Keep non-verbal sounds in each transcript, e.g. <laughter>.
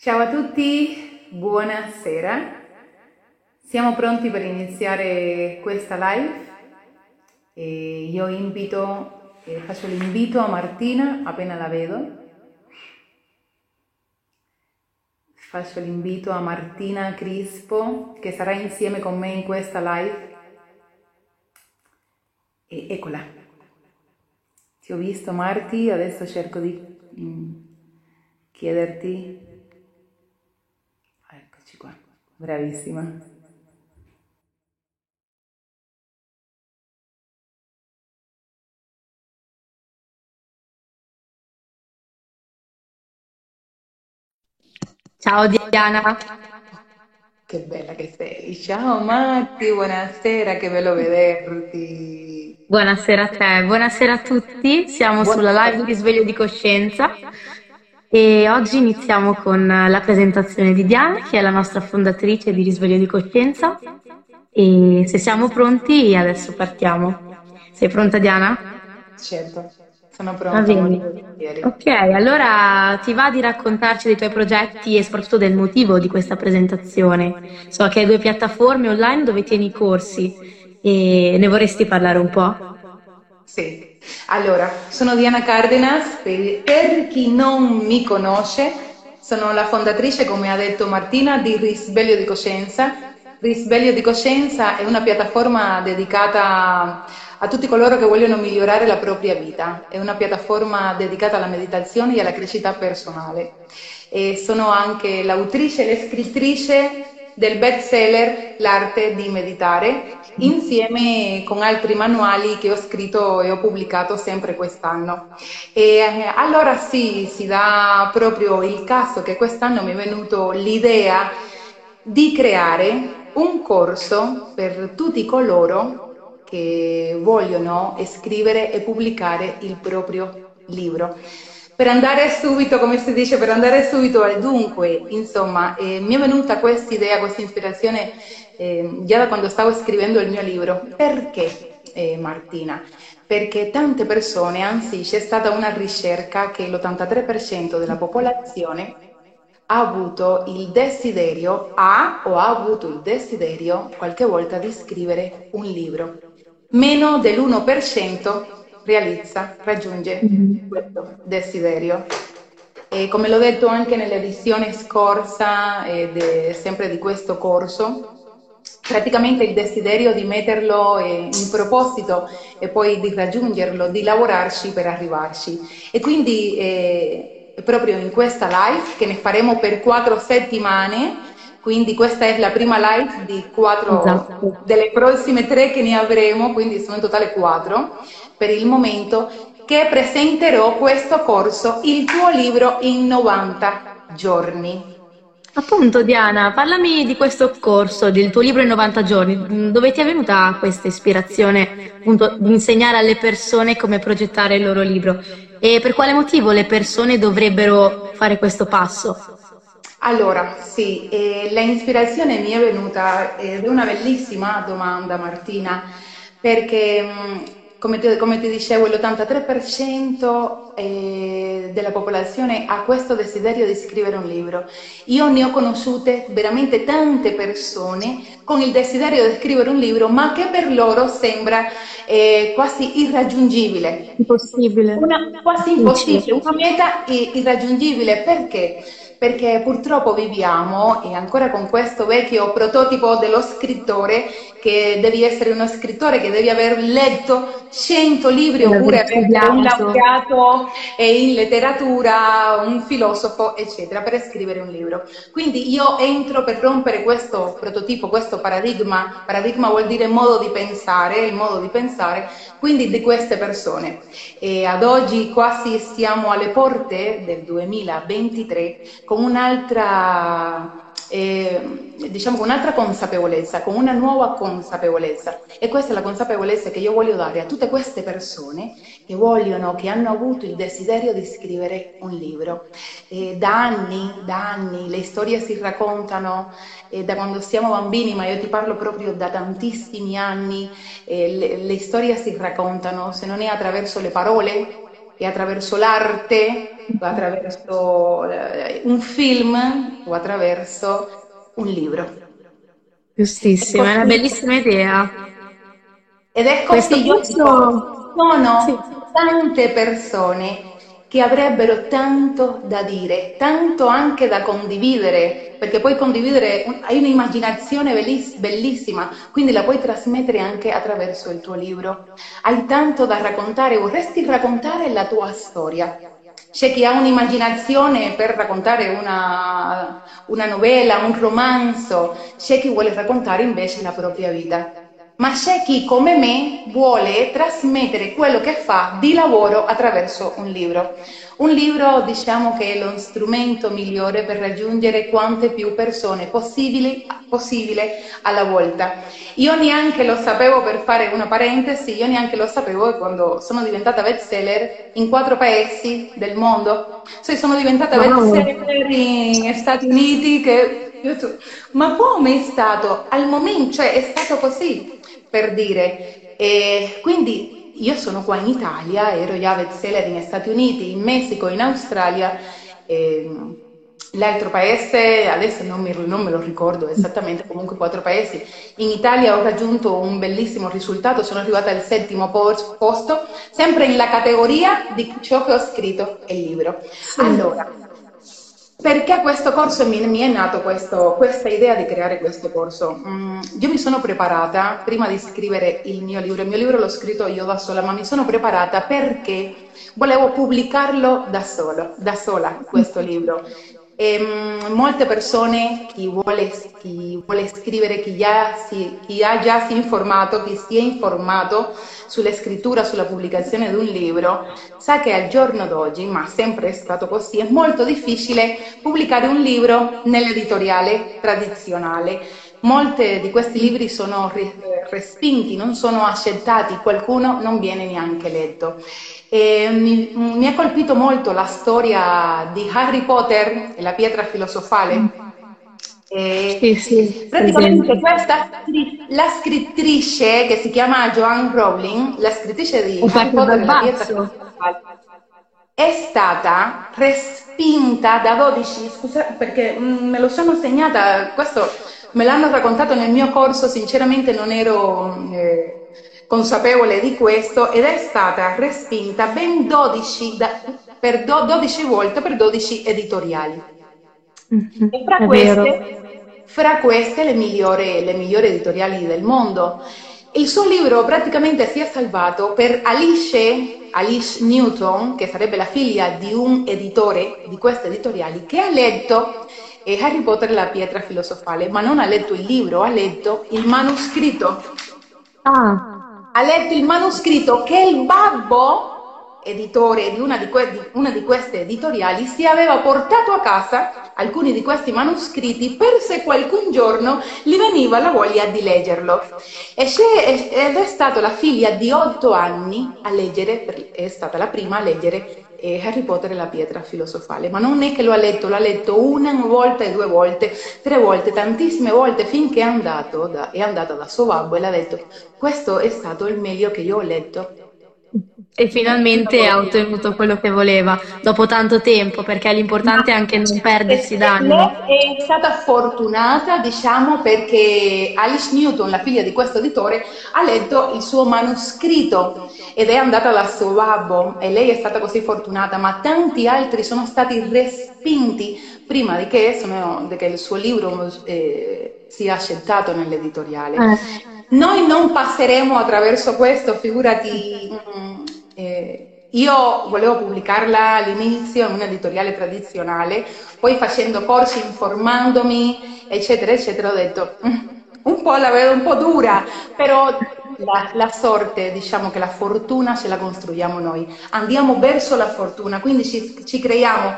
Ciao a tutti, buonasera. Siamo pronti per iniziare questa live e io invito, faccio l'invito a Martina appena la vedo. Faccio l'invito a Martina Crispo che sarà insieme con me in questa live. E eccola. Ti ho visto Marti, adesso cerco di mm, chiederti Bravissima. Ciao Diana. Che bella che sei. Ciao Matti, buonasera, che bello vederti. Buonasera a te, buonasera a tutti. Siamo buonasera. sulla live di risveglio di coscienza e oggi iniziamo con la presentazione di Diana, che è la nostra fondatrice di Risveglio di Coscienza. E se siamo pronti, adesso partiamo. Sei pronta, Diana? Certo, sono pronta. Ok, allora ti va di raccontarci dei tuoi progetti e soprattutto del motivo di questa presentazione? So che hai due piattaforme online dove tieni i corsi e ne vorresti parlare un po'? Sì, allora, sono Diana Cardenas, per, per, chi non mi conosce, sono la fondatrice, come ha detto Martina, di Risveglio di Coscienza. Risveglio di Coscienza è una piattaforma dedicata a tutti coloro che vogliono migliorare la propria vita, è una piattaforma dedicata alla meditazione e alla crescita personale. E sono anche l'autrice e la scrittrice del best seller L'arte di meditare, insieme con altri manuali che ho scritto e ho pubblicato sempre quest'anno. E eh, allora sì, si dà proprio il caso che quest'anno mi è venuto l'idea di creare un corso per tutti coloro che vogliono scrivere e pubblicare il proprio libro per andare subito, come si dice, per andare subito al dunque, insomma, eh, mi è venuta questa idea, questa ispirazione eh, già da quando stavo scrivendo il mio libro. Perché, eh, Martina? Perché tante persone, anzi c'è stata una ricerca che l'83% della popolazione ha avuto il desiderio, ha o ha avuto il desiderio qualche volta di scrivere un libro. Meno dell'1% realizza, raggiunge mm-hmm. questo desiderio. E come l'ho detto anche nell'edizione scorsa, eh, de, sempre di questo corso, praticamente il desiderio di metterlo eh, in proposito e poi di raggiungerlo, di lavorarci per arrivarci. E quindi eh, proprio in questa live, che ne faremo per quattro settimane, quindi questa è la prima live di quattro, esatto. delle prossime tre che ne avremo, quindi sono in totale quattro per il momento che presenterò questo corso, il tuo libro in 90 giorni. Appunto Diana, parlami di questo corso, del tuo libro in 90 giorni, dove ti è venuta questa ispirazione appunto di insegnare alle persone come progettare il loro libro e per quale motivo le persone dovrebbero fare questo passo? Allora, sì, eh, l'ispirazione mi è venuta ed è una bellissima domanda Martina, perché mh, come ti, come ti dicevo, l'83% eh, della popolazione ha questo desiderio di scrivere un libro. Io ne ho conosciute veramente tante persone con il desiderio di scrivere un libro, ma che per loro sembra eh, quasi irraggiungibile. Impossibile. Una, quasi impossibile, una meta irraggiungibile. Perché? perché purtroppo viviamo, e ancora con questo vecchio prototipo dello scrittore, che devi essere uno scrittore, che devi aver letto 100 libri oppure avere un laureato in letteratura, un filosofo, eccetera, per scrivere un libro. Quindi io entro per rompere questo prototipo, questo paradigma, paradigma vuol dire modo di pensare, il modo di pensare, quindi di queste persone. E ad oggi quasi siamo alle porte del 2023 con un'altra eh, diciamo con un'altra consapevolezza, con una nuova consapevolezza. E questa è la consapevolezza che io voglio dare a tutte queste persone che vogliono, che hanno avuto il desiderio di scrivere un libro. E da anni, da anni, le storie si raccontano eh, da quando siamo bambini, ma io ti parlo proprio da tantissimi anni, eh, le, le storie si raccontano, se non è attraverso le parole, e attraverso l'arte, o attraverso eh, un film o attraverso un libro. Giustissimo, è una bellissima idea. Ed è così, io sono sì. tante persone che avrebbero tanto da dire, tanto anche da condividere, perché puoi condividere, hai un'immaginazione bellissima, quindi la puoi trasmettere anche attraverso il tuo libro. Hai tanto da raccontare, vorresti raccontare la tua storia. C'è chi ha un'immaginazione per raccontare una, una novella, un romanzo, c'è chi vuole raccontare invece la propria vita ma c'è chi come me vuole trasmettere quello che fa di lavoro attraverso un libro. Un libro diciamo che è lo strumento migliore per raggiungere quante più persone possibili, possibile alla volta. Io neanche lo sapevo, per fare una parentesi, io neanche lo sapevo quando sono diventata bestseller in quattro paesi del mondo. Cioè sono diventata wow. bestseller in Stati Uniti che... Ma come è stato? Al momento, cioè è stato così per dire. E quindi io sono qua in Italia, ero già bestseller negli Stati Uniti, in Messico, in Australia. L'altro paese, adesso non, mi, non, me lo ricordo esattamente, comunque quattro paesi. In Italia ho raggiunto un bellissimo risultato, sono arrivata al settimo posto, sempre nella categoria di ciò che ho scritto il libro. Allora, perché questo corso mi, mi è nato questo, questa idea di creare questo corso? Mm, io mi sono preparata prima di scrivere il mio libro, il mio libro l'ho scritto io da sola, ma mi sono preparata perché volevo pubblicarlo da, solo, da sola questo libro. E, um, molte persone, chi vuole, chi vuole scrivere, chi, già si, chi ha già si informato, chi si è informato sulla scrittura, sulla pubblicazione di un libro, sa che al giorno d'oggi, ma sempre è stato così, è molto difficile pubblicare un libro nell'editoriale tradizionale. Molti di questi libri sono respinti, non sono accettati, qualcuno non viene neanche letto. E mi, mi, ha colpito molto la storia di Harry Potter e la pietra filosofale. Mm. E sì, sì, praticamente questa la scrittrice che si chiama Joanne Rowling, la scrittrice di Harry Potter e la pietra filosofale, è stata respinta da 12, scusa perché mm, me lo sono segnata, questo me l'hanno raccontato nel mio corso, sinceramente non ero... Eh, consapevole di questo ed è stata respinta ben 12, da, per do, 12 volte per 12 editoriali. Mm-hmm, e fra queste, fra queste, le, migliori, le migliori editoriali del mondo. Il suo libro praticamente si è salvato per Alice, Alice Newton, che sarebbe la figlia di un editore di queste editoriali, che ha letto eh, Harry Potter e la pietra filosofale, ma non ha letto il libro, ha letto il manoscritto. Ah ha letto il manoscritto che il babbo, editore di una di, que- di una di queste editoriali, si aveva portato a casa alcuni di questi manoscritti per se qualcun giorno gli veniva la voglia di leggerlo. Ed è stata la figlia di otto anni a leggere, è stata la prima a leggere eh, Harry Potter e la pietra filosofale, ma non è che lo ha letto, l'ha letto una volta e due volte, tre volte, tantissime volte, finché è andato da, è andata da suo babbo e le ha detto questo è stato il meglio che io ho letto e finalmente ha ottenuto quello che voleva dopo tanto tempo, perché l'importante è anche non perdersi d'animo. È stata fortunata, diciamo, perché Alice Newton, la figlia di questo editore, ha letto il suo manoscritto ed è andata dal suo babbo e lei è stata così fortunata, ma tanti altri sono stati respinti prima di che, sono, di che il suo libro eh, sia accettato nell'editoriale. Eh. Noi non passeremo attraverso questo, figurati. Mm, eh, io volevo pubblicarla all'inizio in un editoriale tradizionale, poi facendo corsi, informandomi, eccetera, eccetera, ho detto mm, un po' la vedo un po' dura, però la, la, sorte, diciamo che la fortuna ce la costruiamo noi, andiamo verso la fortuna, quindi ci, ci creiamo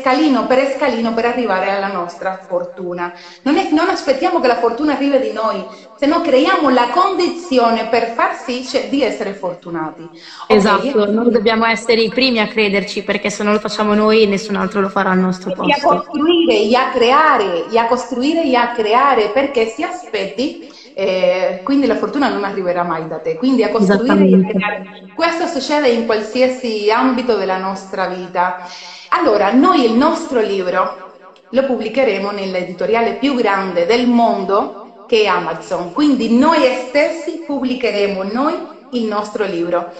scalino per scalino per arrivare alla nostra fortuna. Non, è, non aspettiamo che la fortuna arrivi di noi, se no creiamo la condizione per far sì cioè, di essere fortunati. Esatto, okay. noi dobbiamo essere i primi a crederci perché se non lo facciamo noi nessun altro lo farà al nostro posto. E a costruire, e a creare, e a costruire e a creare perché si aspetti eh, quindi la fortuna non arriverà mai da te. Quindi a costruire, questo succede in qualsiasi ambito della nostra vita. Allora, noi il nostro libro lo pubblicheremo nell'editoriale più grande del mondo che è Amazon, quindi noi stessi pubblicheremo noi il nostro libro.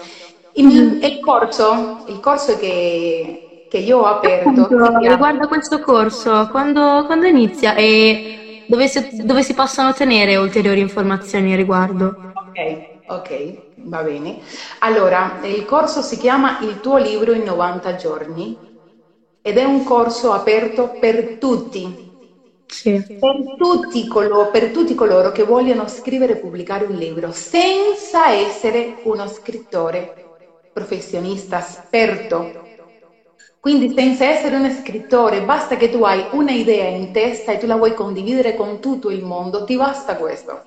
Il, il corso, il corso che, che io ho aperto. Appunto, riguardo questo corso, quando, quando inizia e dove si, dove si possono ottenere ulteriori informazioni a riguardo? Ok, ok, va bene. Allora, il corso si chiama Il tuo libro in 90 giorni ed è un corso aperto per tutti. Sì. Per, tutti coloro, per tutti coloro che vogliono scrivere e pubblicare un libro senza essere uno scrittore professionista esperto. Quindi senza essere uno scrittore, basta che tu hai un'idea in testa e tu la vuoi condividere con tutto il mondo, ti basta questo.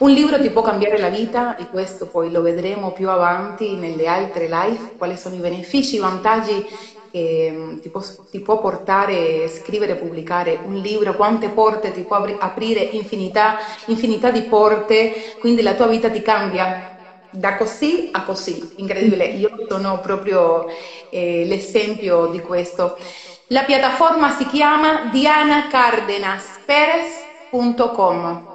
Un libro ti può cambiare la vita e questo poi lo vedremo più avanti nelle altre live, quali sono i benefici, i vantaggi che mm, ti può, ti può portare scrivere e pubblicare un libro, quante porte ti può aprire, infinità, infinità di porte, quindi la tua vita ti cambia da così a così, incredibile, io sono proprio eh, l'esempio di questo. La piattaforma si chiama dianacardenasperez.com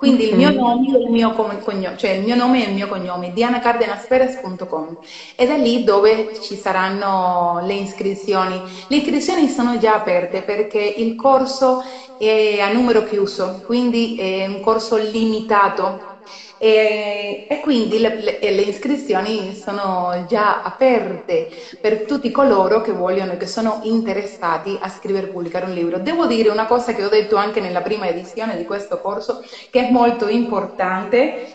quindi il mio nome e il mio cognome, cioè il mio nome e il mio cognome, dianacardenasperez.com ed è lì dove ci saranno le iscrizioni. Le iscrizioni sono già aperte perché il corso è a numero chiuso, quindi è un corso limitato e, e quindi le, le, le, iscrizioni sono già aperte per tutti coloro che vogliono e che sono interessati a scrivere e pubblicare un libro. Devo dire una cosa che ho detto anche nella prima edizione di questo corso, che è molto importante.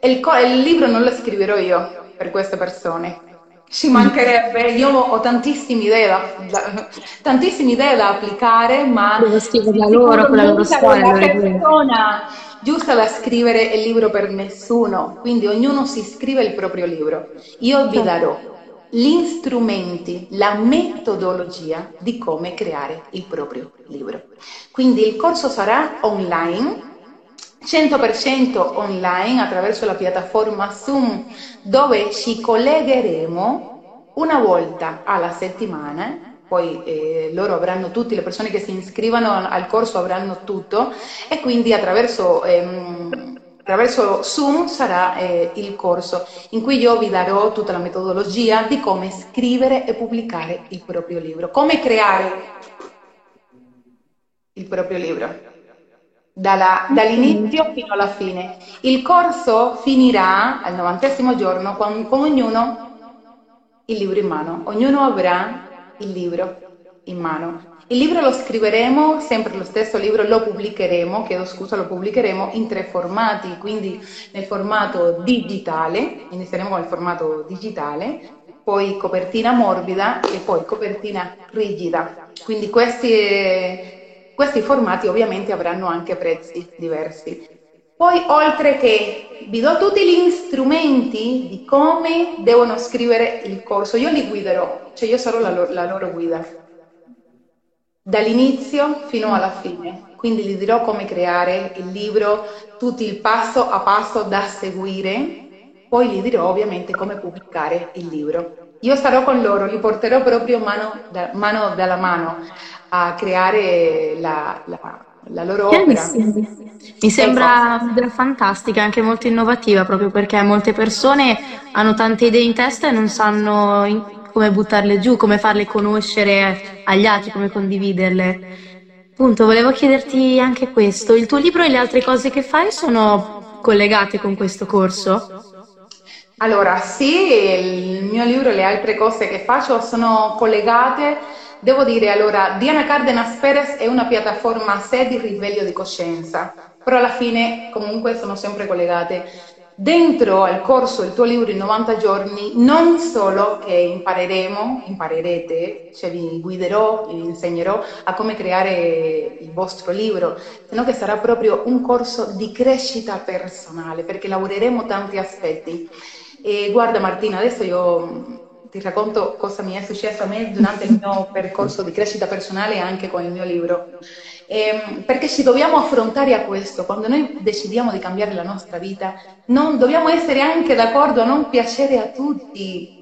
Il, il libro non lo scriverò io per queste persone, ci mancherebbe, io ho tantissime idee da, da, tantissime idee da applicare, ma devo scriverla loro con la loro storia. La persona giusta da scrivere il libro per nessuno, quindi ognuno si scrive il proprio libro. Io vi darò gli strumenti, la metodologia di come creare il proprio libro. Quindi il corso sarà online 100% online attraverso la piattaforma Zoom dove ci collegheremo una volta alla settimana poi eh, loro avranno tutti, le persone che si iscrivono al corso avranno tutto e quindi attraverso, ehm, attraverso Zoom sarà eh, il corso in cui io vi darò tutta la metodologia di come scrivere e pubblicare il proprio libro, come creare il proprio libro. Dalla, dall'inizio fino alla fine. Il corso finirà al novantesimo giorno con, con ognuno il libro in mano. Ognuno avrà il libro in mano. Il libro lo scriveremo, sempre lo stesso libro lo pubblicheremo, chiedo scusa, lo pubblicheremo in tre formati, quindi nel formato digitale, inizieremo con il formato digitale, poi copertina morbida e poi copertina rigida. Quindi questi, questi formati ovviamente avranno anche prezzi diversi. Poi, oltre che vi do tutti gli strumenti di come devono scrivere il corso, io li guiderò, cioè io sarò la, loro, la loro guida, dall'inizio fino alla fine. Quindi gli dirò come creare il libro, tutti il passo a passo da seguire, poi gli dirò ovviamente come pubblicare il libro. Io sarò con loro, li porterò proprio mano, da, mano dalla mano a creare la, la la loro opera. Mi sembra ecco. fantastica, anche molto innovativa, proprio perché molte persone hanno tante idee in testa e non sanno come buttarle giù, come farle conoscere agli altri, come condividerle. Appunto, volevo chiederti anche questo. Il tuo libro e le altre cose che fai sono collegate con questo corso? Allora, sì, il mio libro e le altre cose che faccio sono collegate Devo dire allora, Diana Cardenas Perez è una piattaforma a sé di risveglio di coscienza, però alla fine comunque sono sempre collegate. Dentro al corso Il tuo libro in 90 giorni non solo che impareremo, imparerete, cioè vi guiderò, vi insegnerò a come creare il vostro libro, sino che sarà proprio un corso di crescita personale, perché lavoreremo tanti aspetti. E guarda Martina, adesso io ti racconto cosa mi è successo a me durante il mio percorso di crescita personale e anche con il mio libro. Eh, perché ci dobbiamo affrontare a questo, quando noi decidiamo di cambiare la nostra vita, non, dobbiamo essere anche d'accordo a non piacere a tutti.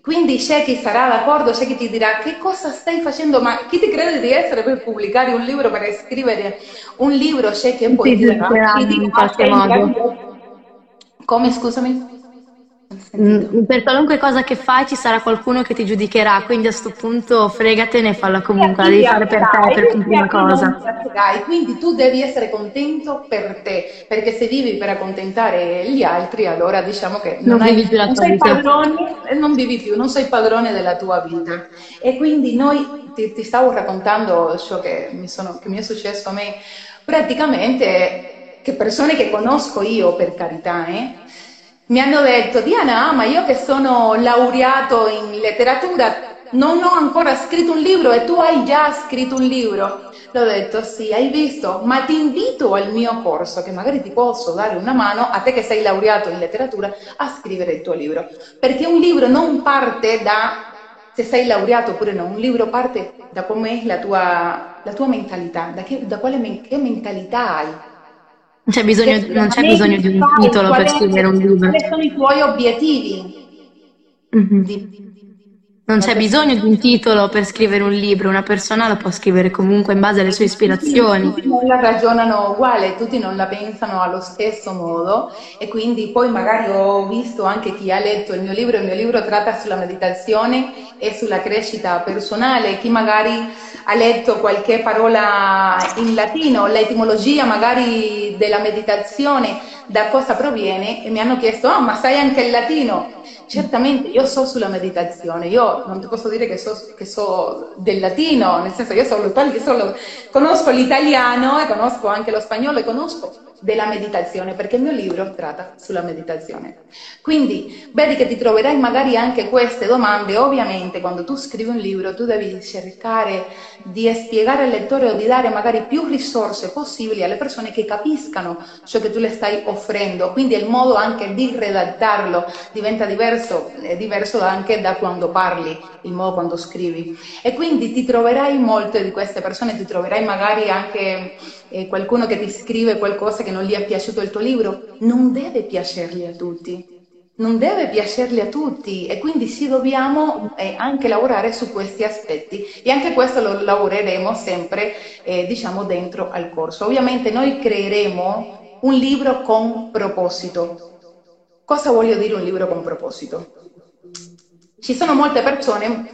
Quindi c'è chi sarà d'accordo, c'è chi ti dirà che cosa stai facendo, ma chi ti crede di essere per pubblicare un libro, per scrivere un libro, c'è chi poi ti dirà, ti dirà in qualche modo. Come scusami? Mm, per qualunque cosa che fai ci sarà qualcuno che ti giudicherà, quindi a questo punto fregatene e falla comunque, la devi fare per te, per prima cosa. Quindi tu devi essere contento per te, perché se vivi per accontentare gli altri, allora diciamo che non, non, hai, più la non sei padrone, non vivi più, non sei padrone della tua vita. E quindi noi, ti, ti stavo raccontando ciò che mi, sono, che mi è successo a me, praticamente che persone che conosco io, per carità, eh, mi hanno detto, Diana, ma io che sono laureato in letteratura, non ho ancora scritto un libro e tu hai già scritto un libro. L'ho detto, sì, hai visto, ma ti invito al mio corso, che magari ti posso dare una mano, a te che sei laureato in letteratura, a scrivere il tuo libro. Perché un libro non parte da se sei laureato oppure no, un libro parte da com'è la tua, la tua mentalità, da, che, da quale che mentalità hai c'è bisogno, non c'è bisogno di un titolo per scrivere un libro. Quali sono i tuoi obiettivi? Mm-hmm. Di, non c'è bisogno di un titolo per scrivere un libro, una persona lo può scrivere comunque in base alle sue ispirazioni. Tutti non la ragionano uguale, tutti non la pensano allo stesso modo e quindi poi magari ho visto anche chi ha letto il mio libro, il mio libro tratta sulla meditazione e sulla crescita personale, chi magari ha letto qualche parola in latino, l'etimologia magari della meditazione, da cosa proviene e mi hanno chiesto, oh, ma sai anche il latino? Certamente io so sulla meditazione, io non ti posso dire che so, che so del latino, nel senso io solo, solo, conosco l'italiano e conosco anche lo spagnolo e conosco della meditazione, perché il mio libro tratta sulla meditazione. Quindi vedi che ti troverai magari anche queste domande, ovviamente quando tu scrivi un libro tu devi cercare di spiegare al lettore o di dare magari più risorse possibili alle persone che capiscano ciò che tu le stai offrendo, quindi il modo anche di redattarlo diventa diverso, è diverso anche da quando parli, il modo quando scrivi. E quindi ti troverai molte di queste persone, ti troverai magari anche eh, qualcuno che ti scrive qualcosa che non gli è piaciuto il tuo libro, non deve piacergli a tutti. Non deve piacergli a tutti e quindi sì dobbiamo eh, anche lavorare su questi aspetti e anche questo lo lavoreremo sempre eh, diciamo dentro al corso. Ovviamente noi creeremo un libro con proposito. Cosa voglio dire un libro con proposito? Ci sono molte persone,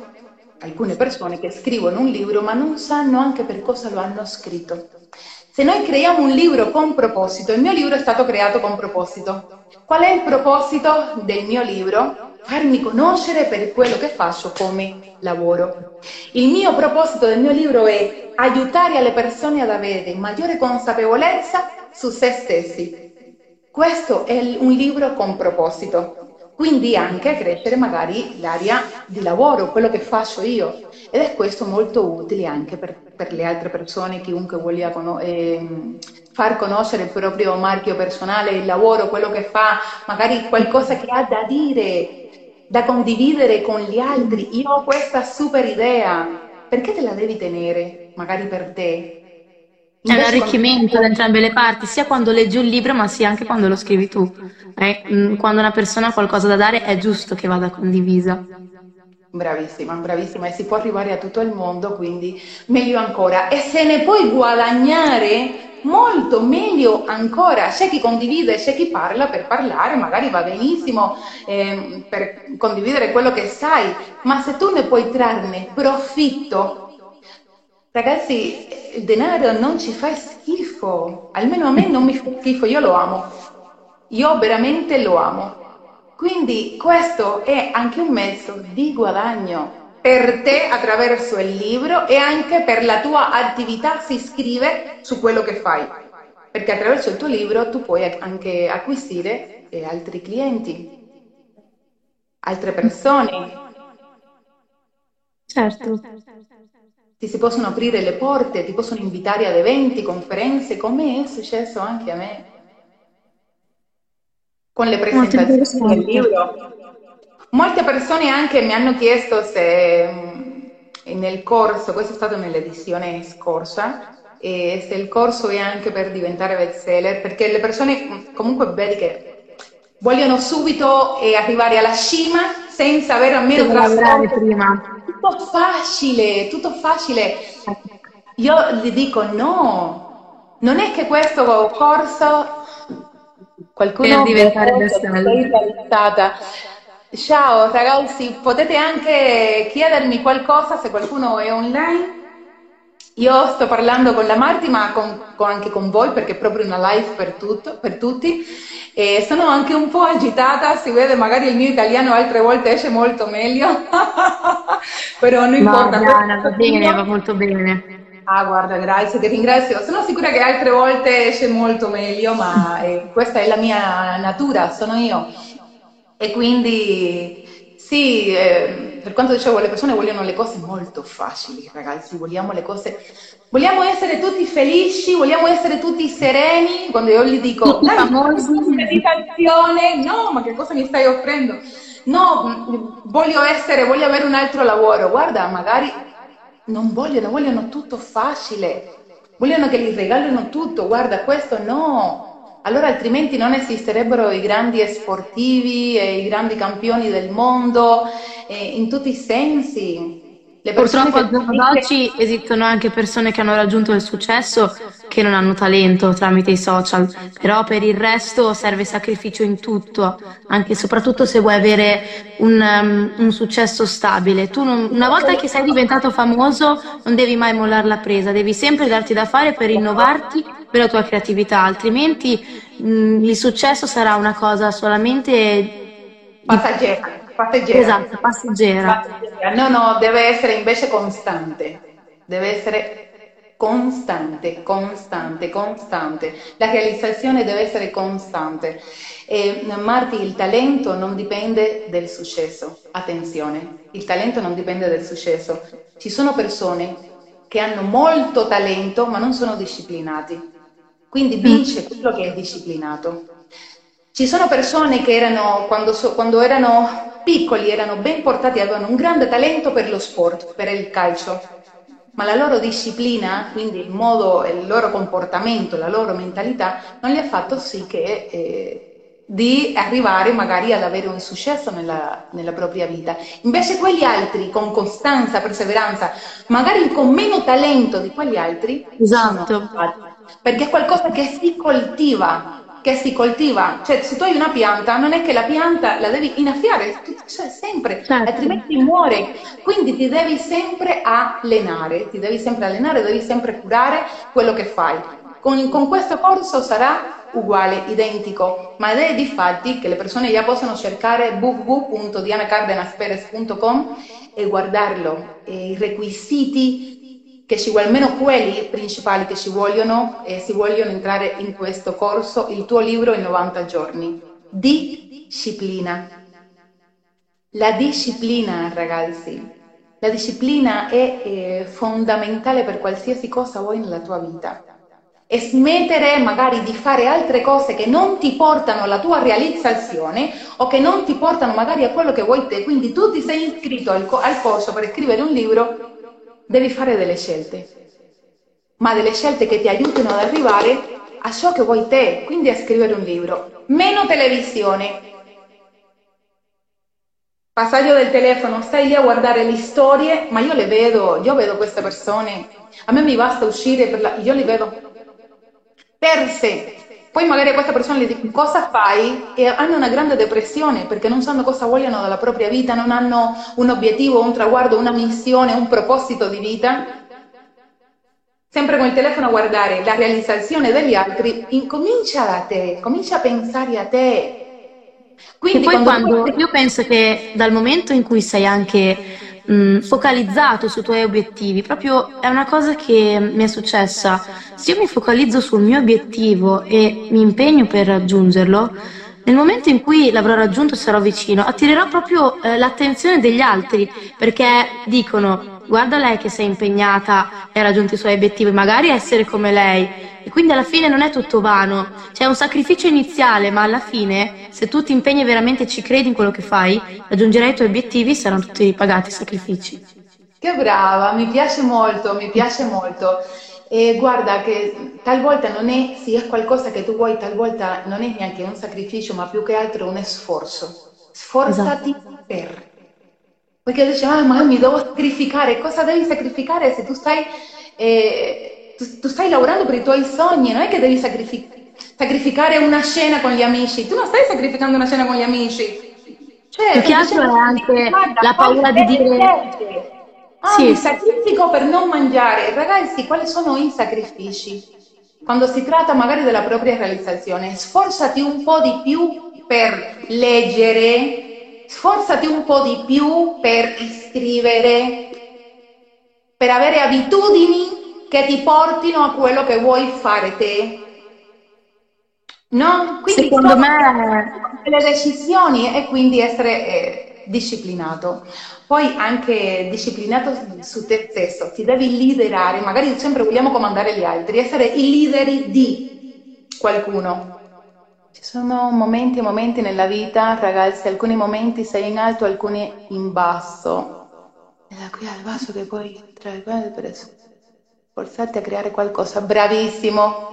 alcune persone che scrivono un libro ma non sanno anche per cosa lo hanno scritto. Se noi creiamo un libro con proposito, il mio libro è stato creato con proposito. Qual è il proposito del mio libro? Farmi conoscere per quello che faccio come lavoro. Il mio proposito del mio libro è aiutare le persone ad avere maggiore consapevolezza su se stessi. Questo è un libro con proposito. Quindi anche crescere magari l'area di lavoro, quello che faccio io. Ed è questo molto utile anche per per le altre persone, chiunque voglia con- eh, far conoscere il proprio marchio personale, il lavoro, quello che fa, magari qualcosa che ha da dire, da condividere con gli altri. Io ho questa super idea, perché te la devi tenere, magari per te? È un arricchimento da entrambe le parti, sia quando leggi un libro, ma sia anche quando lo scrivi tu. Eh, quando una persona ha qualcosa da dare, è giusto che vada condivisa. Bravissima, bravissima, e si può arrivare a tutto il mondo, quindi meglio ancora. E se ne puoi guadagnare molto meglio ancora. C'è chi condivide, c'è chi parla per parlare, magari va benissimo eh, per condividere quello che sai, ma se tu ne puoi trarne profitto, ragazzi, il denaro non ci fa schifo, almeno a me non mi fa schifo, io lo amo, io veramente lo amo. Quindi questo è anche un mezzo di guadagno per te attraverso il libro e anche per la tua attività si scrive su quello che fai, perché attraverso il tuo libro tu puoi anche acquisire eh, altri clienti, altre persone. Certo. Ti si possono aprire le porte, ti possono invitare ad eventi, conferenze, come è successo anche a me con le presentazioni del libro. molte persone anche mi hanno chiesto se mm, nel corso, questo è stato nell'edizione scorsa, e se il corso è anche per diventare bestseller, perché le persone mm, comunque vedi che vogliono subito eh, arrivare alla cima senza avere almeno trascorso. prima. Tutto facile, tutto facile. Io gli dico no, non è che questo corso qualcuno per diventare bestseller. Ciao ragazzi, potete anche chiedermi qualcosa se qualcuno è online. Io sto parlando con la Marti, ma con, con anche con voi perché è proprio una live per, tutto, per tutti. E sono anche un po' agitata, si vede magari il mio italiano altre volte esce molto meglio, <laughs> però non importa. Diana, va bene, va molto bene. Ah, guarda, grazie, ti ringrazio. Sono sicura che altre volte esce molto meglio, ma eh, questa è la mia natura, sono io. E quindi sì, eh, per quanto dicevo, le persone vogliono le cose molto facili, ragazzi, vogliamo le cose... Vogliamo essere tutti felici, vogliamo essere tutti sereni, quando io gli dico, famosi, meditazione, no, ma che cosa mi stai offrendo? No, voglio essere, voglio avere un altro lavoro. Guarda, magari non vogliono, vogliono tutto facile, vogliono che gli regalino tutto, guarda, questo no, allora altrimenti non esisterebbero i grandi sportivi e i grandi campioni del mondo eh, in tutti i sensi. Purtroppo al giorno d'oggi esistono anche persone che hanno raggiunto il successo che non hanno talento tramite i social, però per il resto serve sacrificio in tutto, anche e soprattutto se vuoi avere un, um, un successo stabile. Tu non, una volta che sei diventato famoso non devi mai mollare la presa, devi sempre darti da fare per innovarti per la tua creatività, altrimenti mh, mm, il successo sarà una cosa solamente passeggera. Passeggera. Esatto, passeggera. passeggera. No, no, deve essere invece costante. Deve essere costante, costante, costante. La realizzazione deve essere costante. E Marti, il talento non dipende dal successo. Attenzione, il talento non dipende dal successo. Ci sono persone che hanno molto talento ma non sono disciplinati. Quindi vince mm. quello che è disciplinato. Ci sono persone che erano, quando, so, quando erano piccoli erano ben portati, avevano un grande talento per lo sport, per il calcio, ma la loro disciplina, quindi il modo, il loro comportamento, la loro mentalità, non li ha fatto sì che eh, di arrivare magari ad avere un successo nella, nella, propria vita. Invece quegli altri, con costanza, perseveranza, magari con meno talento di quegli altri, esatto. Perché è qualcosa che si coltiva che si coltiva, cioè se tu hai una pianta non è che la pianta la devi innaffiare, cioè sempre, certo. altrimenti muore, quindi ti devi sempre allenare, ti devi sempre allenare, devi sempre curare quello che fai. Con, con questo corso sarà uguale, identico, ma è di fatti che le persone già possono cercare www.dianacardenasperez.com e guardarlo, e i requisiti che ci almeno quelli principali che ci vogliono e si vogliono entrare in questo corso, il tuo libro in 90 giorni. Disciplina. La disciplina, ragazzi, la disciplina è eh, fondamentale per qualsiasi cosa vuoi nella tua vita. E smettere magari di fare altre cose che non ti portano alla tua realizzazione o che non ti portano magari a quello che vuoi te. Quindi tu ti sei iscritto al, co- al corso per scrivere un libro devi fare delle scelte, ma delle scelte che ti aiutino ad arrivare a ciò che vuoi te, quindi a scrivere un libro. Meno televisione. Passaggio del telefono, stai lì a guardare le storie, ma io le vedo, io vedo queste persone, a me mi basta uscire, per la, io le vedo perse. Poi magari a questa persona gli dico cosa fai e hanno una grande depressione perché non sanno cosa vogliono dalla propria vita, non hanno un obiettivo, un traguardo, una missione, un proposito di vita. Sempre con il telefono a guardare la realizzazione degli altri, incomincia da te, comincia a pensare a te. Quindi e poi quando, quando io penso che dal momento in cui sei anche mh, focalizzato sui tuoi obiettivi. Proprio è una cosa che mi è successa. Se io mi focalizzo sul mio obiettivo e mi impegno per raggiungerlo, nel momento in cui l'avrò raggiunto e sarò vicino, attirerò proprio eh, l'attenzione degli altri, perché dicono guarda lei che sei impegnata e ha raggiunto i suoi obiettivi, magari essere come lei. E quindi alla fine non è tutto vano, c'è un sacrificio iniziale, ma alla fine, se tu ti impegni e veramente ci credi in quello che fai, raggiungerai i tuoi obiettivi, saranno tutti ripagati i sacrifici. Che brava, mi piace molto, mi piace molto. E guarda che talvolta non è, sì, è qualcosa che tu vuoi, talvolta non è neanche un sacrificio, ma più che altro un sforzo. Sforzati esatto. per. Perché dici, ah, ma mi devo sacrificare. Cosa devi sacrificare se tu stai, eh, tu, tu stai lavorando per i tuoi sogni? Non è che devi sacrific- sacrificare una cena con gli amici. Tu non stai sacrificando una cena con gli amici. Cioè, più che altro è anche la paura di dire... Ah, sì. mi sacrifico per non mangiare. Ragazzi, quali sono i sacrifici? Quando si tratta magari della propria realizzazione, sforzati un po' di più per leggere, sforzati un po' di più per iscrivere, per avere abitudini che ti portino a quello che vuoi fare te. No? Quindi Secondo me le decisioni e quindi essere eh, disciplinato. Poi anche disciplinato su te stesso, ti devi liderare, magari sempre vogliamo comandare gli altri, essere i leader di qualcuno. Ci sono momenti e momenti nella vita, ragazzi, alcuni momenti sei in alto, alcuni in basso. E da qui al basso che poi tra le per forzarti a creare qualcosa. Bravissimo.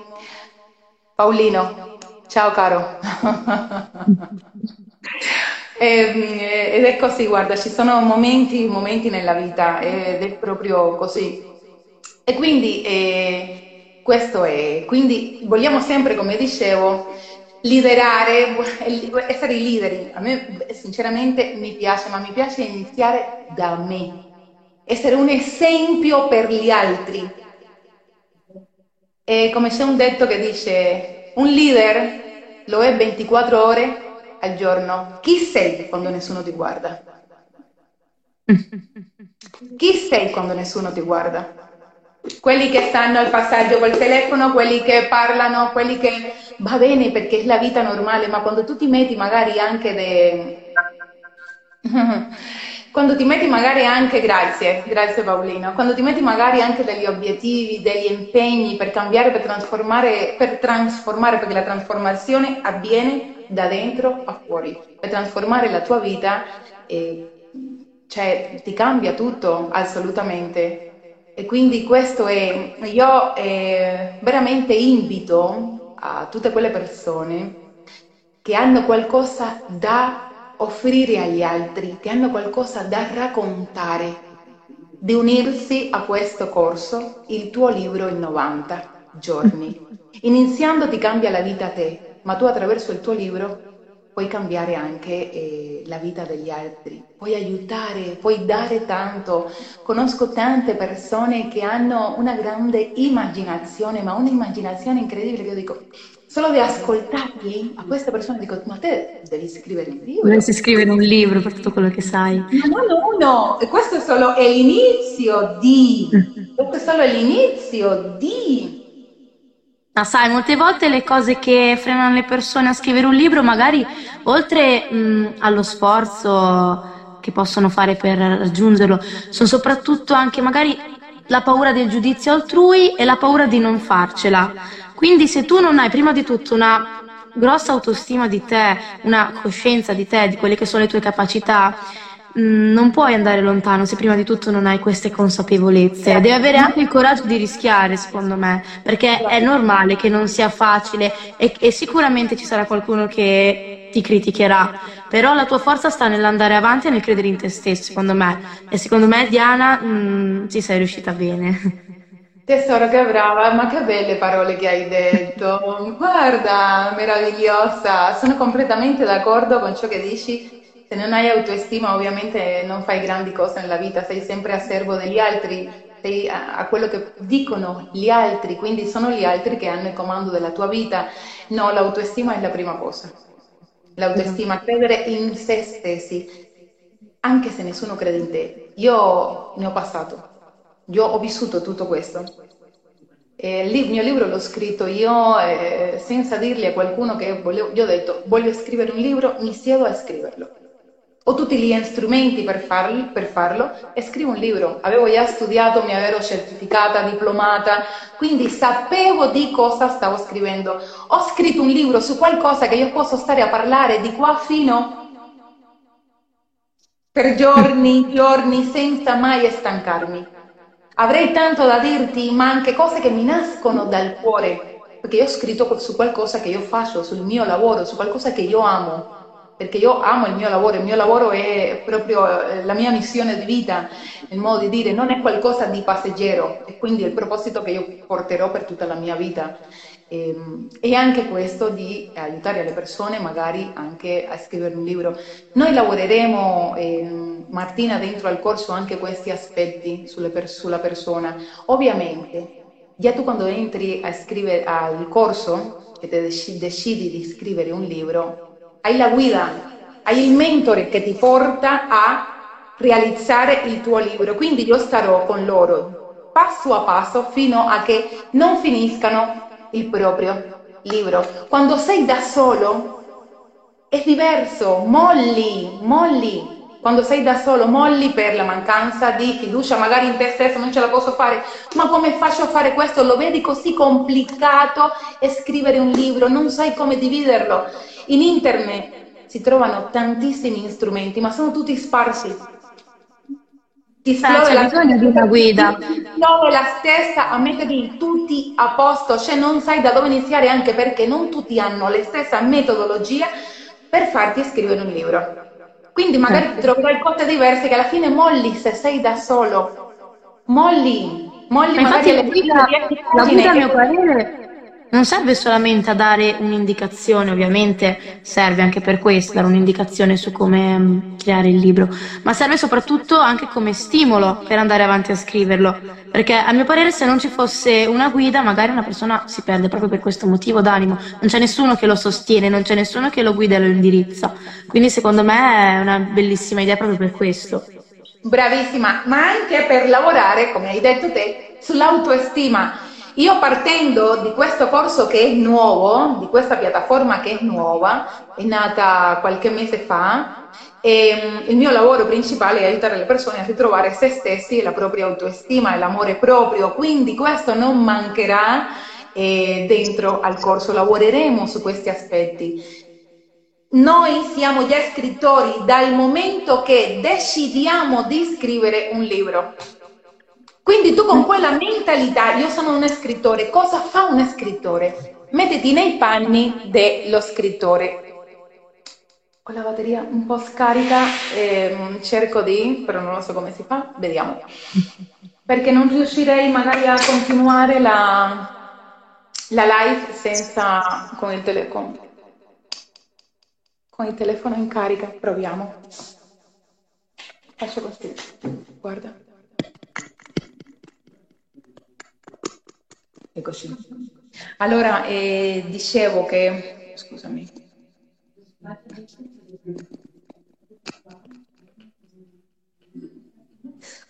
Paolino, ciao caro. <laughs> E, ed è così, guarda, ci sono momenti, momenti nella vita ed è proprio così. E quindi eh, questo è, quindi vogliamo sempre, come dicevo, liderare, essere i leader. A me sinceramente mi piace, ma mi piace iniziare da me, essere un esempio per gli altri. E come c'è un detto che dice, un leader lo è 24 ore al giorno, chi sei quando nessuno ti guarda? <laughs> Chi sei quando nessuno ti guarda? Quelli che stanno al passaggio col telefono, quelli che parlano, quelli che va bene perché è la vita normale, ma quando tu ti metti magari anche de... <laughs> quando ti metti magari anche, grazie, grazie Paolino, quando ti metti magari anche degli obiettivi, degli impegni per cambiare, per trasformare, per trasformare, perché la trasformazione avviene da dentro a fuori, per trasformare la tua vita, eh, cioè ti cambia tutto assolutamente. E quindi questo è, io eh, veramente invito a tutte quelle persone che hanno qualcosa da offrire agli altri, che hanno qualcosa da raccontare, di unirsi a questo corso, il tuo libro in 90 giorni. Iniziando ti cambia la vita a te, ma tu attraverso il tuo libro puoi cambiare anche eh, la vita degli altri, puoi aiutare, puoi dare tanto. Conosco tante persone che hanno una grande immaginazione, ma un'immaginazione incredibile che io dico, solo di ascoltarli a queste persone dico, ma te devi scrivere un libro. Dovresti scrivere un libro per tutto quello che sai. No, no, no, e questo è solo l'inizio di, questo è solo l'inizio di ma sai, molte volte le cose che frenano le persone a scrivere un libro, magari oltre mh, allo sforzo che possono fare per raggiungerlo, sono soprattutto anche magari la paura del giudizio altrui e la paura di non farcela. Quindi se tu non hai prima di tutto una grossa autostima di te, una coscienza di te, di quelle che sono le tue capacità, Mm, non puoi andare lontano se prima di tutto non hai queste consapevolezze. Devi avere anche il coraggio di rischiare, secondo me, perché è normale che non sia facile e, e sicuramente ci sarà qualcuno che ti criticherà, però la tua forza sta nell'andare avanti e nel credere in te stesso, secondo me. E secondo me, Diana, mh, mm, ci sei riuscita bene. Tesoro, che brava, ma che belle parole che hai detto. <laughs> Guarda, meravigliosa. Sono completamente d'accordo con ciò che dici se non hai autoestima ovviamente non fai grandi cose nella vita, sei sempre a servo degli altri, sei a, a, quello che dicono gli altri, quindi sono gli altri che hanno il comando della tua vita. No, l'autoestima è la prima cosa. L'autoestima, credere in se stessi, anche se nessuno crede in te. Io ne ho passato, io ho vissuto tutto questo. Eh, il mio libro l'ho scritto io eh, senza dirgli a qualcuno che volevo, io ho detto voglio scrivere un libro, mi siedo a scriverlo. Ho tutti gli strumenti per, farli, per farlo e scrivo un libro. Avevo già studiato, mi ero certificata, diplomata, quindi sapevo di cosa stavo scrivendo. Ho scritto un libro su qualcosa che io posso stare a parlare di qua fino per giorni, giorni, senza mai stancarmi. Avrei tanto da dirti, ma anche cose che mi nascono dal cuore, perché io ho scritto su qualcosa che io faccio, sul mio lavoro, su qualcosa che io amo, perché io amo il mio lavoro, il mio lavoro è proprio eh, la mia missione di vita, il modo di dire, non è qualcosa di passeggero, e quindi il proposito che io porterò per tutta la mia vita. Ehm, e, anche questo di aiutare le persone magari anche a scrivere un libro. Noi lavoreremo, eh, Martina, dentro al corso anche questi aspetti per, sulla persona. Ovviamente, già tu quando entri a scrivere al corso e decidi, di scrivere un libro, hai la guida, hai il mentore che ti porta a realizzare il tuo libro. Quindi io starò con loro passo a passo fino a che non finiscano il proprio libro. Quando sei da solo è diverso, molli, molli. Quando sei da solo, molli per la mancanza di fiducia, magari in te stesso, non ce la posso fare, ma come faccio a fare questo? Lo vedi così complicato scrivere un libro, non sai come dividerlo. In internet si trovano tantissimi strumenti, ma sono tutti sparsi ti esplode la bisogno di una guida. Esplode la stessa a metterli tutti a posto, cioè non sai da dove iniziare anche perché non tutti hanno la stessa metodologia per farti scrivere un libro. Quindi magari certo. troverai cose diverse che alla fine molli se sei da solo. Molli, molli Ma magari la guida, la guida a mio parere non serve solamente a dare un'indicazione, ovviamente serve anche per questo, dare un'indicazione su come mm, creare il libro, ma serve soprattutto anche come stimolo per andare avanti a scriverlo, perché a mio parere se non ci fosse una guida magari una persona si perde proprio per questo motivo d'animo, non c'è nessuno che lo sostiene, non c'è nessuno che lo guida e lo indirizza, quindi secondo me è una bellissima idea proprio per questo. Bravissima, ma anche per lavorare, come hai detto te, sull'autoestima io partendo di questo corso che è nuovo, di questa piattaforma che è nuova, è nata qualche mese fa, e il mio lavoro principale è aiutare le persone a ritrovare se stessi la propria autostima e l'amore proprio, quindi questo non mancherà eh, dentro al corso, lavoreremo su questi aspetti. Noi siamo già scrittori dal momento che decidiamo di scrivere un libro. Quindi tu con quella mentalità, io sono uno scrittore, cosa fa uno scrittore? Mettiti nei panni dello scrittore. Ho la batteria un po' scarica, ehm, cerco di, però non lo so come si fa, vediamo. Perché non riuscirei magari a continuare la, la live senza, con il, telefono, con il telefono in carica. Proviamo. Faccio così, guarda. Eccoci. Allora, eh, dicevo che... Scusami.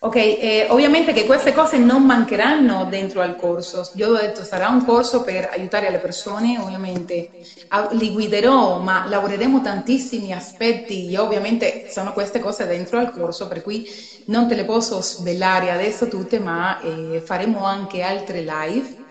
Ok, eh, ovviamente che queste cose non mancheranno dentro al corso. Io ho detto sarà un corso per aiutare le persone, ovviamente li guiderò, ma lavoreremo tantissimi aspetti. Ovviamente sono queste cose dentro al corso, per cui non te le posso svelare adesso tutte, ma eh, faremo anche altre live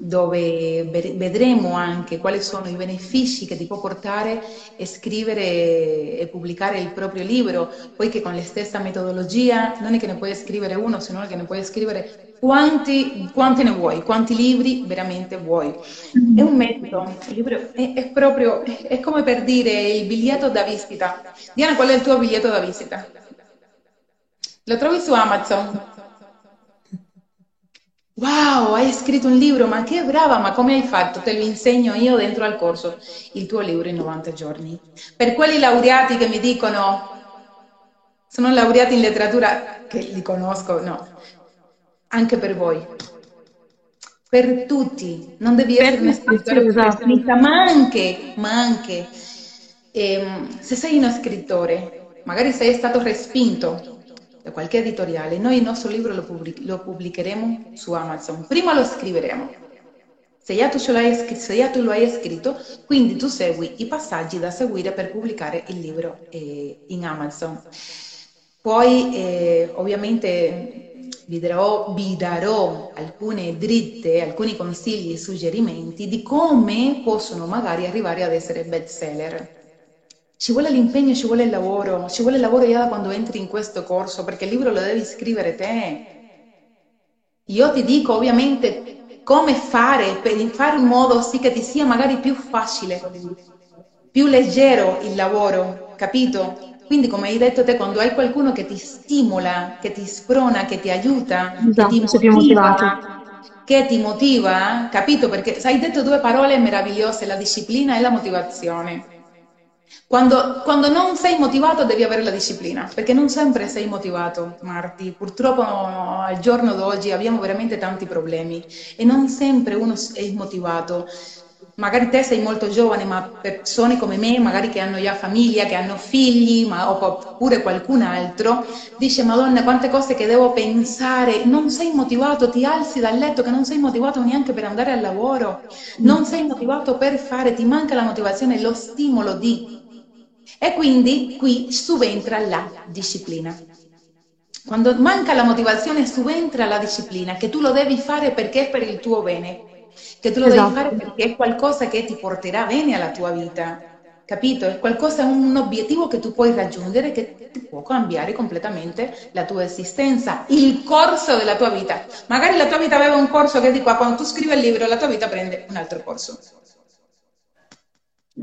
dove vedremo anche quali sono i benefici che ti può portare scrivere e pubblicare il proprio libro, poiché con la stessa metodologia non è che ne puoi scrivere uno, sino che ne puoi scrivere quanti, quanti ne vuoi, quanti libri veramente vuoi. È un metodo, è, è proprio, è come per dire il biglietto da visita. Diana, qual è il tuo biglietto da visita? Lo trovi su Amazon? Wow, hai scritto un libro, ma che brava, ma come hai fatto? Te lo insegno io dentro al corso, il tuo libro in 90 giorni. Per quelli laureati che mi dicono, sono laureati in letteratura, che li conosco, no, anche per voi. Per tutti, non devi essere un scrittore professionista, ma anche, ma anche ehm, se sei uno scrittore, magari sei stato respinto da qualche editoriale, noi il nostro libro lo, pubblic- lo pubblicheremo su Amazon. Prima lo scriveremo. Se già, tu se già tu lo hai scritto, quindi tu segui i passaggi da seguire per pubblicare il libro eh, in Amazon. Poi eh, ovviamente vi darò, vi darò, alcune dritte, alcuni consigli e suggerimenti di come possono magari arrivare ad essere bestseller. Ci vuole l'impegno, ci vuole il lavoro, ci vuole il lavoro già da quando entri in questo corso, perché il libro lo devi scrivere te. Io ti dico ovviamente come fare per fare in modo sì che ti sia magari più facile, più leggero il lavoro, capito? Quindi come hai detto te, quando hai qualcuno che ti stimola, che ti sprona, che ti aiuta, esatto, che ti motiva, che ti motiva, capito? Perché hai detto due parole meravigliose, la disciplina e la motivazione. Quando, quando, non sei motivato devi avere la disciplina, perché non sempre sei motivato, Marti. Purtroppo al giorno d'oggi abbiamo veramente tanti problemi e non sempre uno è motivato. Magari te sei molto giovane, ma persone come me, magari che hanno già famiglia, che hanno figli, ma, oppure qualcun altro, dice Madonna quante cose che devo pensare, non sei motivato, ti alzi dal letto che non sei motivato neanche per andare al lavoro, non sei motivato per fare, ti manca la motivazione, lo stimolo di e quindi qui subentra la disciplina. Quando manca la motivazione subentra la disciplina, che tu lo devi fare perché è per il tuo bene, che tu lo esatto. devi fare perché è qualcosa che ti porterà bene alla tua vita, capito? È qualcosa, un obiettivo che tu puoi raggiungere che ti può cambiare completamente la tua esistenza, il corso della tua vita. Magari la tua vita aveva un corso che di qua, quando tu scrivi il libro, la tua vita prende un altro corso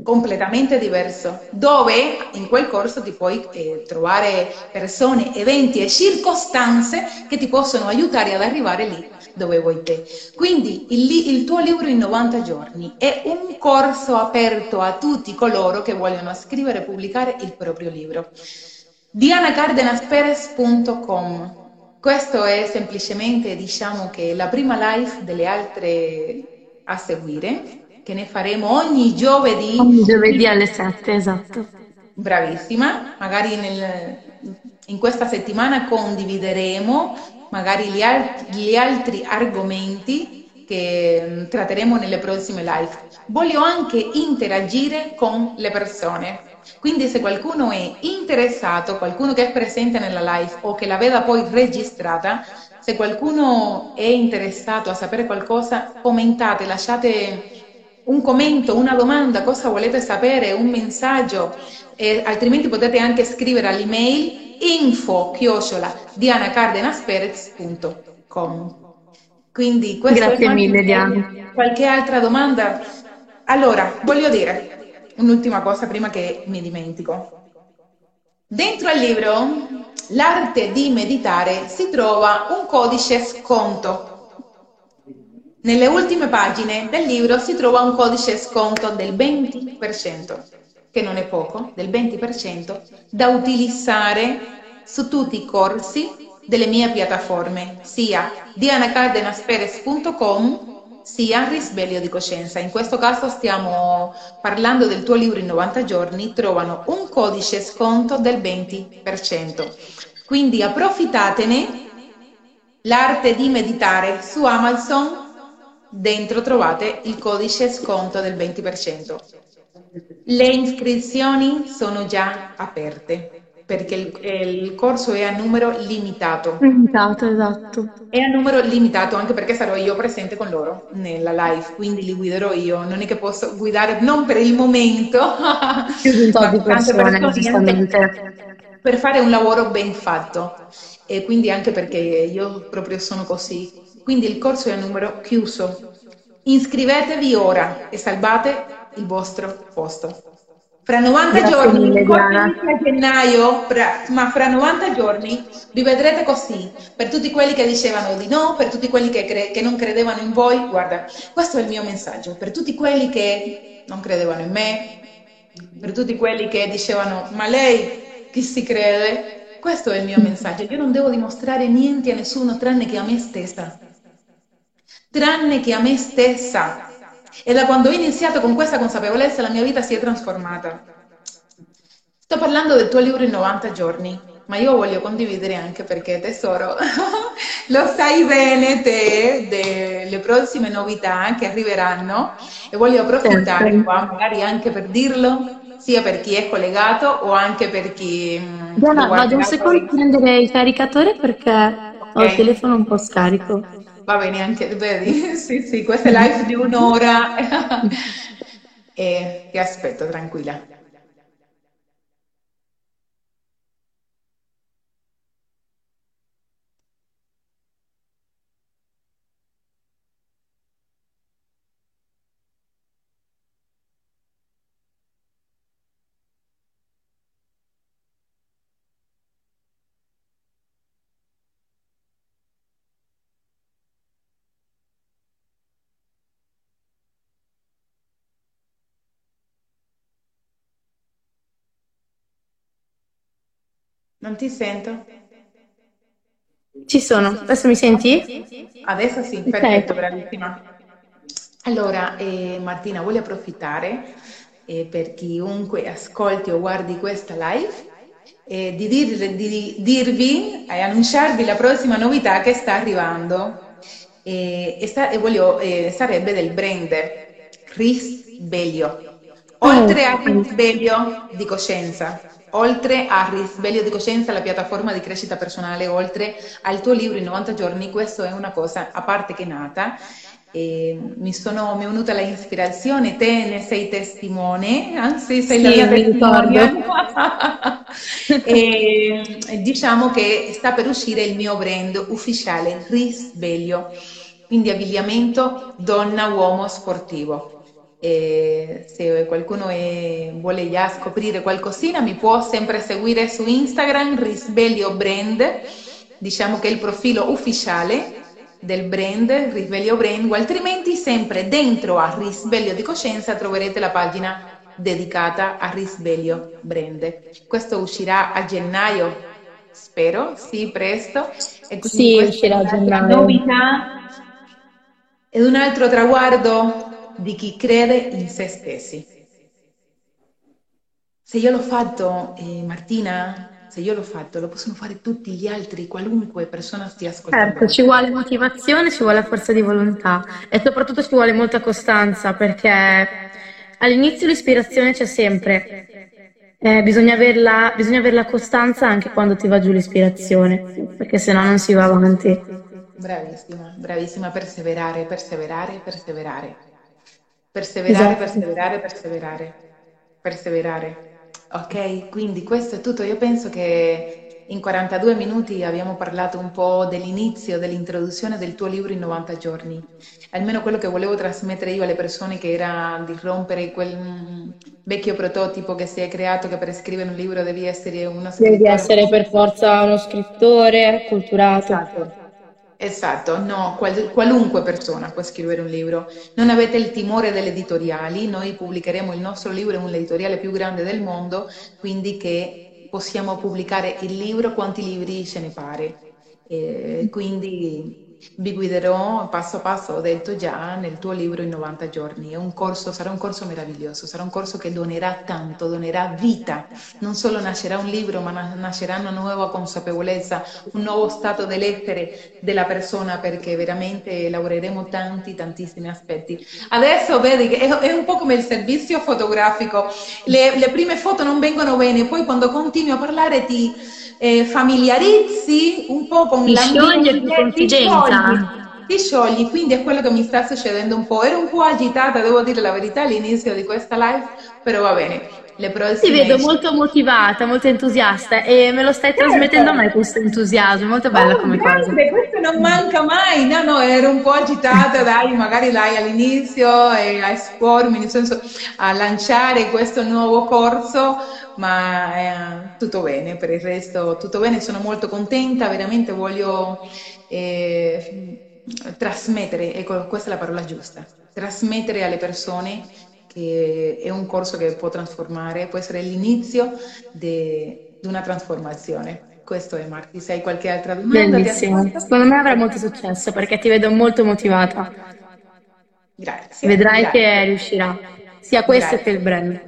completamente diverso, dove in quel corso ti puoi eh, trovare persone, eventi e circostanze che ti possono aiutare ad arrivare lì dove vuoi te. Quindi il, il tuo libro in 90 giorni è un corso aperto a tutti coloro che vogliono scrivere e pubblicare il proprio libro. dianacardenasperez.com questo è semplicemente, diciamo che la prima live delle altre a seguire che ne faremo ogni giovedì. Ogni giovedì alle 7, esatto. Bravissima, magari nel, in questa settimana condivideremo magari gli, alt- gli altri argomenti che mm, tratteremo nelle prossime live. Voglio anche interagire con le persone. Quindi se qualcuno è interessato, qualcuno che è presente nella live o che la veda poi registrata, se qualcuno è interessato a sapere qualcosa, commentate, lasciate un commento, una domanda, cosa volete sapere, un messaggio, eh, altrimenti potete anche scrivere all'email info chiocciola dianacardenasperez.com. Quindi Grazie mille Diana. Qualche altra domanda? Allora, voglio dire un'ultima cosa prima che mi dimentico. Dentro al libro L'arte di meditare si trova un codice sconto nelle ultime pagine del libro si trova un codice sconto del 20%, che non è poco, del 20%, da utilizzare su tutti i corsi delle mie piattaforme, sia dianacardenasperez.com sia Risveglio di Coscienza. In questo caso stiamo parlando del tuo libro in 90 giorni, trovano un codice sconto del 20%. Quindi approfittatene l'arte di meditare su Amazon Dentro trovate il codice sconto del 20%. Le iscrizioni sono già aperte perché il, il, corso è a numero limitato. Limitato, esatto. È a numero limitato anche perché sarò io presente con loro nella live, quindi li guiderò io. Non è che posso guidare, non per il momento, più di <laughs> persone, giustamente. Per fare un lavoro ben fatto. E quindi anche perché io proprio sono così quindi il corso è a numero chiuso. Iscrivetevi ora e salvate il vostro posto. Fra 90 Grazie giorni, mille, a gennaio, fra, ma fra 90 giorni vi vedrete così. Per tutti quelli che dicevano di no, per tutti quelli che, cre- che non credevano in voi, guarda, questo è il mio messaggio. Per tutti quelli che non credevano in me, per tutti quelli che dicevano ma lei chi si crede, questo è il mio messaggio. Io non devo dimostrare niente a nessuno tranne che a me stessa tranne che a me stessa. E da quando ho iniziato con questa consapevolezza la mia vita si è trasformata. Sto parlando del tuo libro in 90 giorni. ma io voglio condividere anche perché tesoro, <laughs> lo sai bene te delle prossime novità che arriveranno e voglio approfittare Certo. qua magari anche per dirlo, sia per chi è collegato o anche per chi Diana, vado un secondo a prendere il caricatore perché ho il telefono un po' scarico. Va bene anche, vedi? <laughs> Sì, sì, questa è live di un'ora. <laughs> E ti aspetto, tranquilla. Non ti sento? Ci sono, adesso mi senti? Adesso sì, perfetto, bravissima. Allora, eh, Martina, voglio approfittare eh, per chiunque ascolti o guardi questa live eh, di, dir- di dirvi e annunciarvi la prossima novità che sta arrivando. Eh, e sta- e voglio, eh, sarebbe del brand Risveglio. Oltre a Ok. risveglio di coscienza, oltre a risveglio di coscienza, la piattaforma di crescita personale, oltre al tuo libro in 90 giorni, questo è una cosa a parte che è nata. E mi, sono, mi è venuta l'ispirazione, te ne sei testimone, anzi sei la Sì, mia mi ricordo. testimonial. <laughs> E, diciamo che sta per uscire il mio brand ufficiale, Risveglio, quindi abbigliamento donna-uomo sportivo. E se qualcuno è- vuole già scoprire qualcosina, mi può sempre seguire su Instagram, Risveglio Brand, diciamo che è il profilo ufficiale del brand, Risveglio Brand, o altrimenti sempre dentro a Risveglio di Coscienza troverete la pagina dedicata a Risveglio Brand. Questo uscirà a gennaio, spero, sì, presto. E quindi Sì, uscirà a gennaio. novità ed un altro traguardo di chi crede in se stessi. Se io l'ho fatto, eh, Martina, se io l'ho fatto, lo possono fare tutti gli altri, qualunque persona stia ascoltando Certo, ci vuole motivazione, ci vuole forza di volontà e soprattutto ci vuole molta costanza perché all'inizio l'ispirazione c'è sempre, Eh, bisogna averla, bisogna avere la costanza anche quando ti va giù l'ispirazione, perché sennò non si va avanti. Bravissima, bravissima, perseverare, perseverare, perseverare. Perseverare, Esatto. perseverare, perseverare, perseverare. Ok, quindi questo è tutto. Io penso che in 42 minuti abbiamo parlato un po' dell'inizio, dell'introduzione del tuo libro in 90 giorni. Almeno quello che volevo trasmettere io alle persone che era di rompere quel mm, vecchio prototipo che si è creato che per scrivere un libro devi essere uno Devi scrittore essere per forza uno scrittore culturato. Esatto, esatto, no, qual- qualunque persona può scrivere un libro. Non avete il timore delle editoriali, noi pubblicheremo il nostro libro in un'editoriale più grande del mondo, quindi che possiamo pubblicare il libro quanti libri ce ne pare. E quindi vi guiderò passo passo, ho detto già, nel tuo libro in 90 giorni. Un corso, sarà un corso meraviglioso, sarà un corso che donerà tanto, donerà vita. Non solo nascerà un libro, ma na- nascerà una nuova consapevolezza, un nuovo stato dell'essere della persona, perché veramente lavoreremo tanti, tantissimi aspetti. Adesso vedi che è un po' come il servizio fotografico, le, le prime foto non vengono bene, poi quando continui a parlare ti eh, familiarizzi un po' con Ti più ti confidenza. Ti sciogli, quindi è quello che mi sta succedendo un po'. Ero un po' agitata, devo dire la verità, all'inizio di questa live, però va bene, le Ti prossime... vedo molto motivata, molto entusiasta e me lo stai trasmettendo a me Certo! questo entusiasmo, molto bella Oh, come cosa. grande, questo non manca mai. No, no, ero un po' agitata, dai, magari dai all'inizio e a espormi, nel senso a lanciare questo nuovo corso, ma eh, tutto bene, per il resto tutto bene, sono molto contenta, veramente voglio eh, trasmettere, ecco, questa è la parola giusta, trasmettere alle persone che è un corso che può trasformare, può essere l'inizio di una trasformazione. Questo è Marti, se hai qualche altra domanda, Bellissimo. Secondo me avrà molto successo perché ti vedo molto motivata. Grazie, Vedrai che grazie, riuscirà, sia questo che il grazie. brand.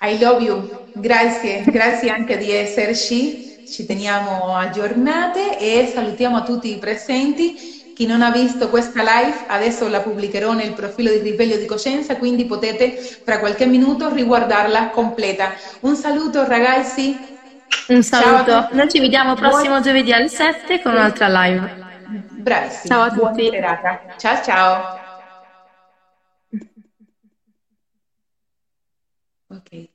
I love you, grazie, grazie anche di esserci, ci teniamo aggiornate e salutiamo a tutti i presenti. Chi non ha visto questa live adesso la pubblicherò nel profilo di Risveglio di Coscienza, quindi potete fra qualche minuto riguardarla completa. Un saluto ragazzi. Un saluto. Noi ci vediamo prossimo Buon... giovedì alle 7 con un'altra live. Bravissimi. Ciao a tutti. Ciao ciao. Ok.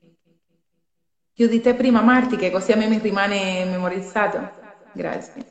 Più di te prima Marti che così a me mi rimane memorizzato. Grazie.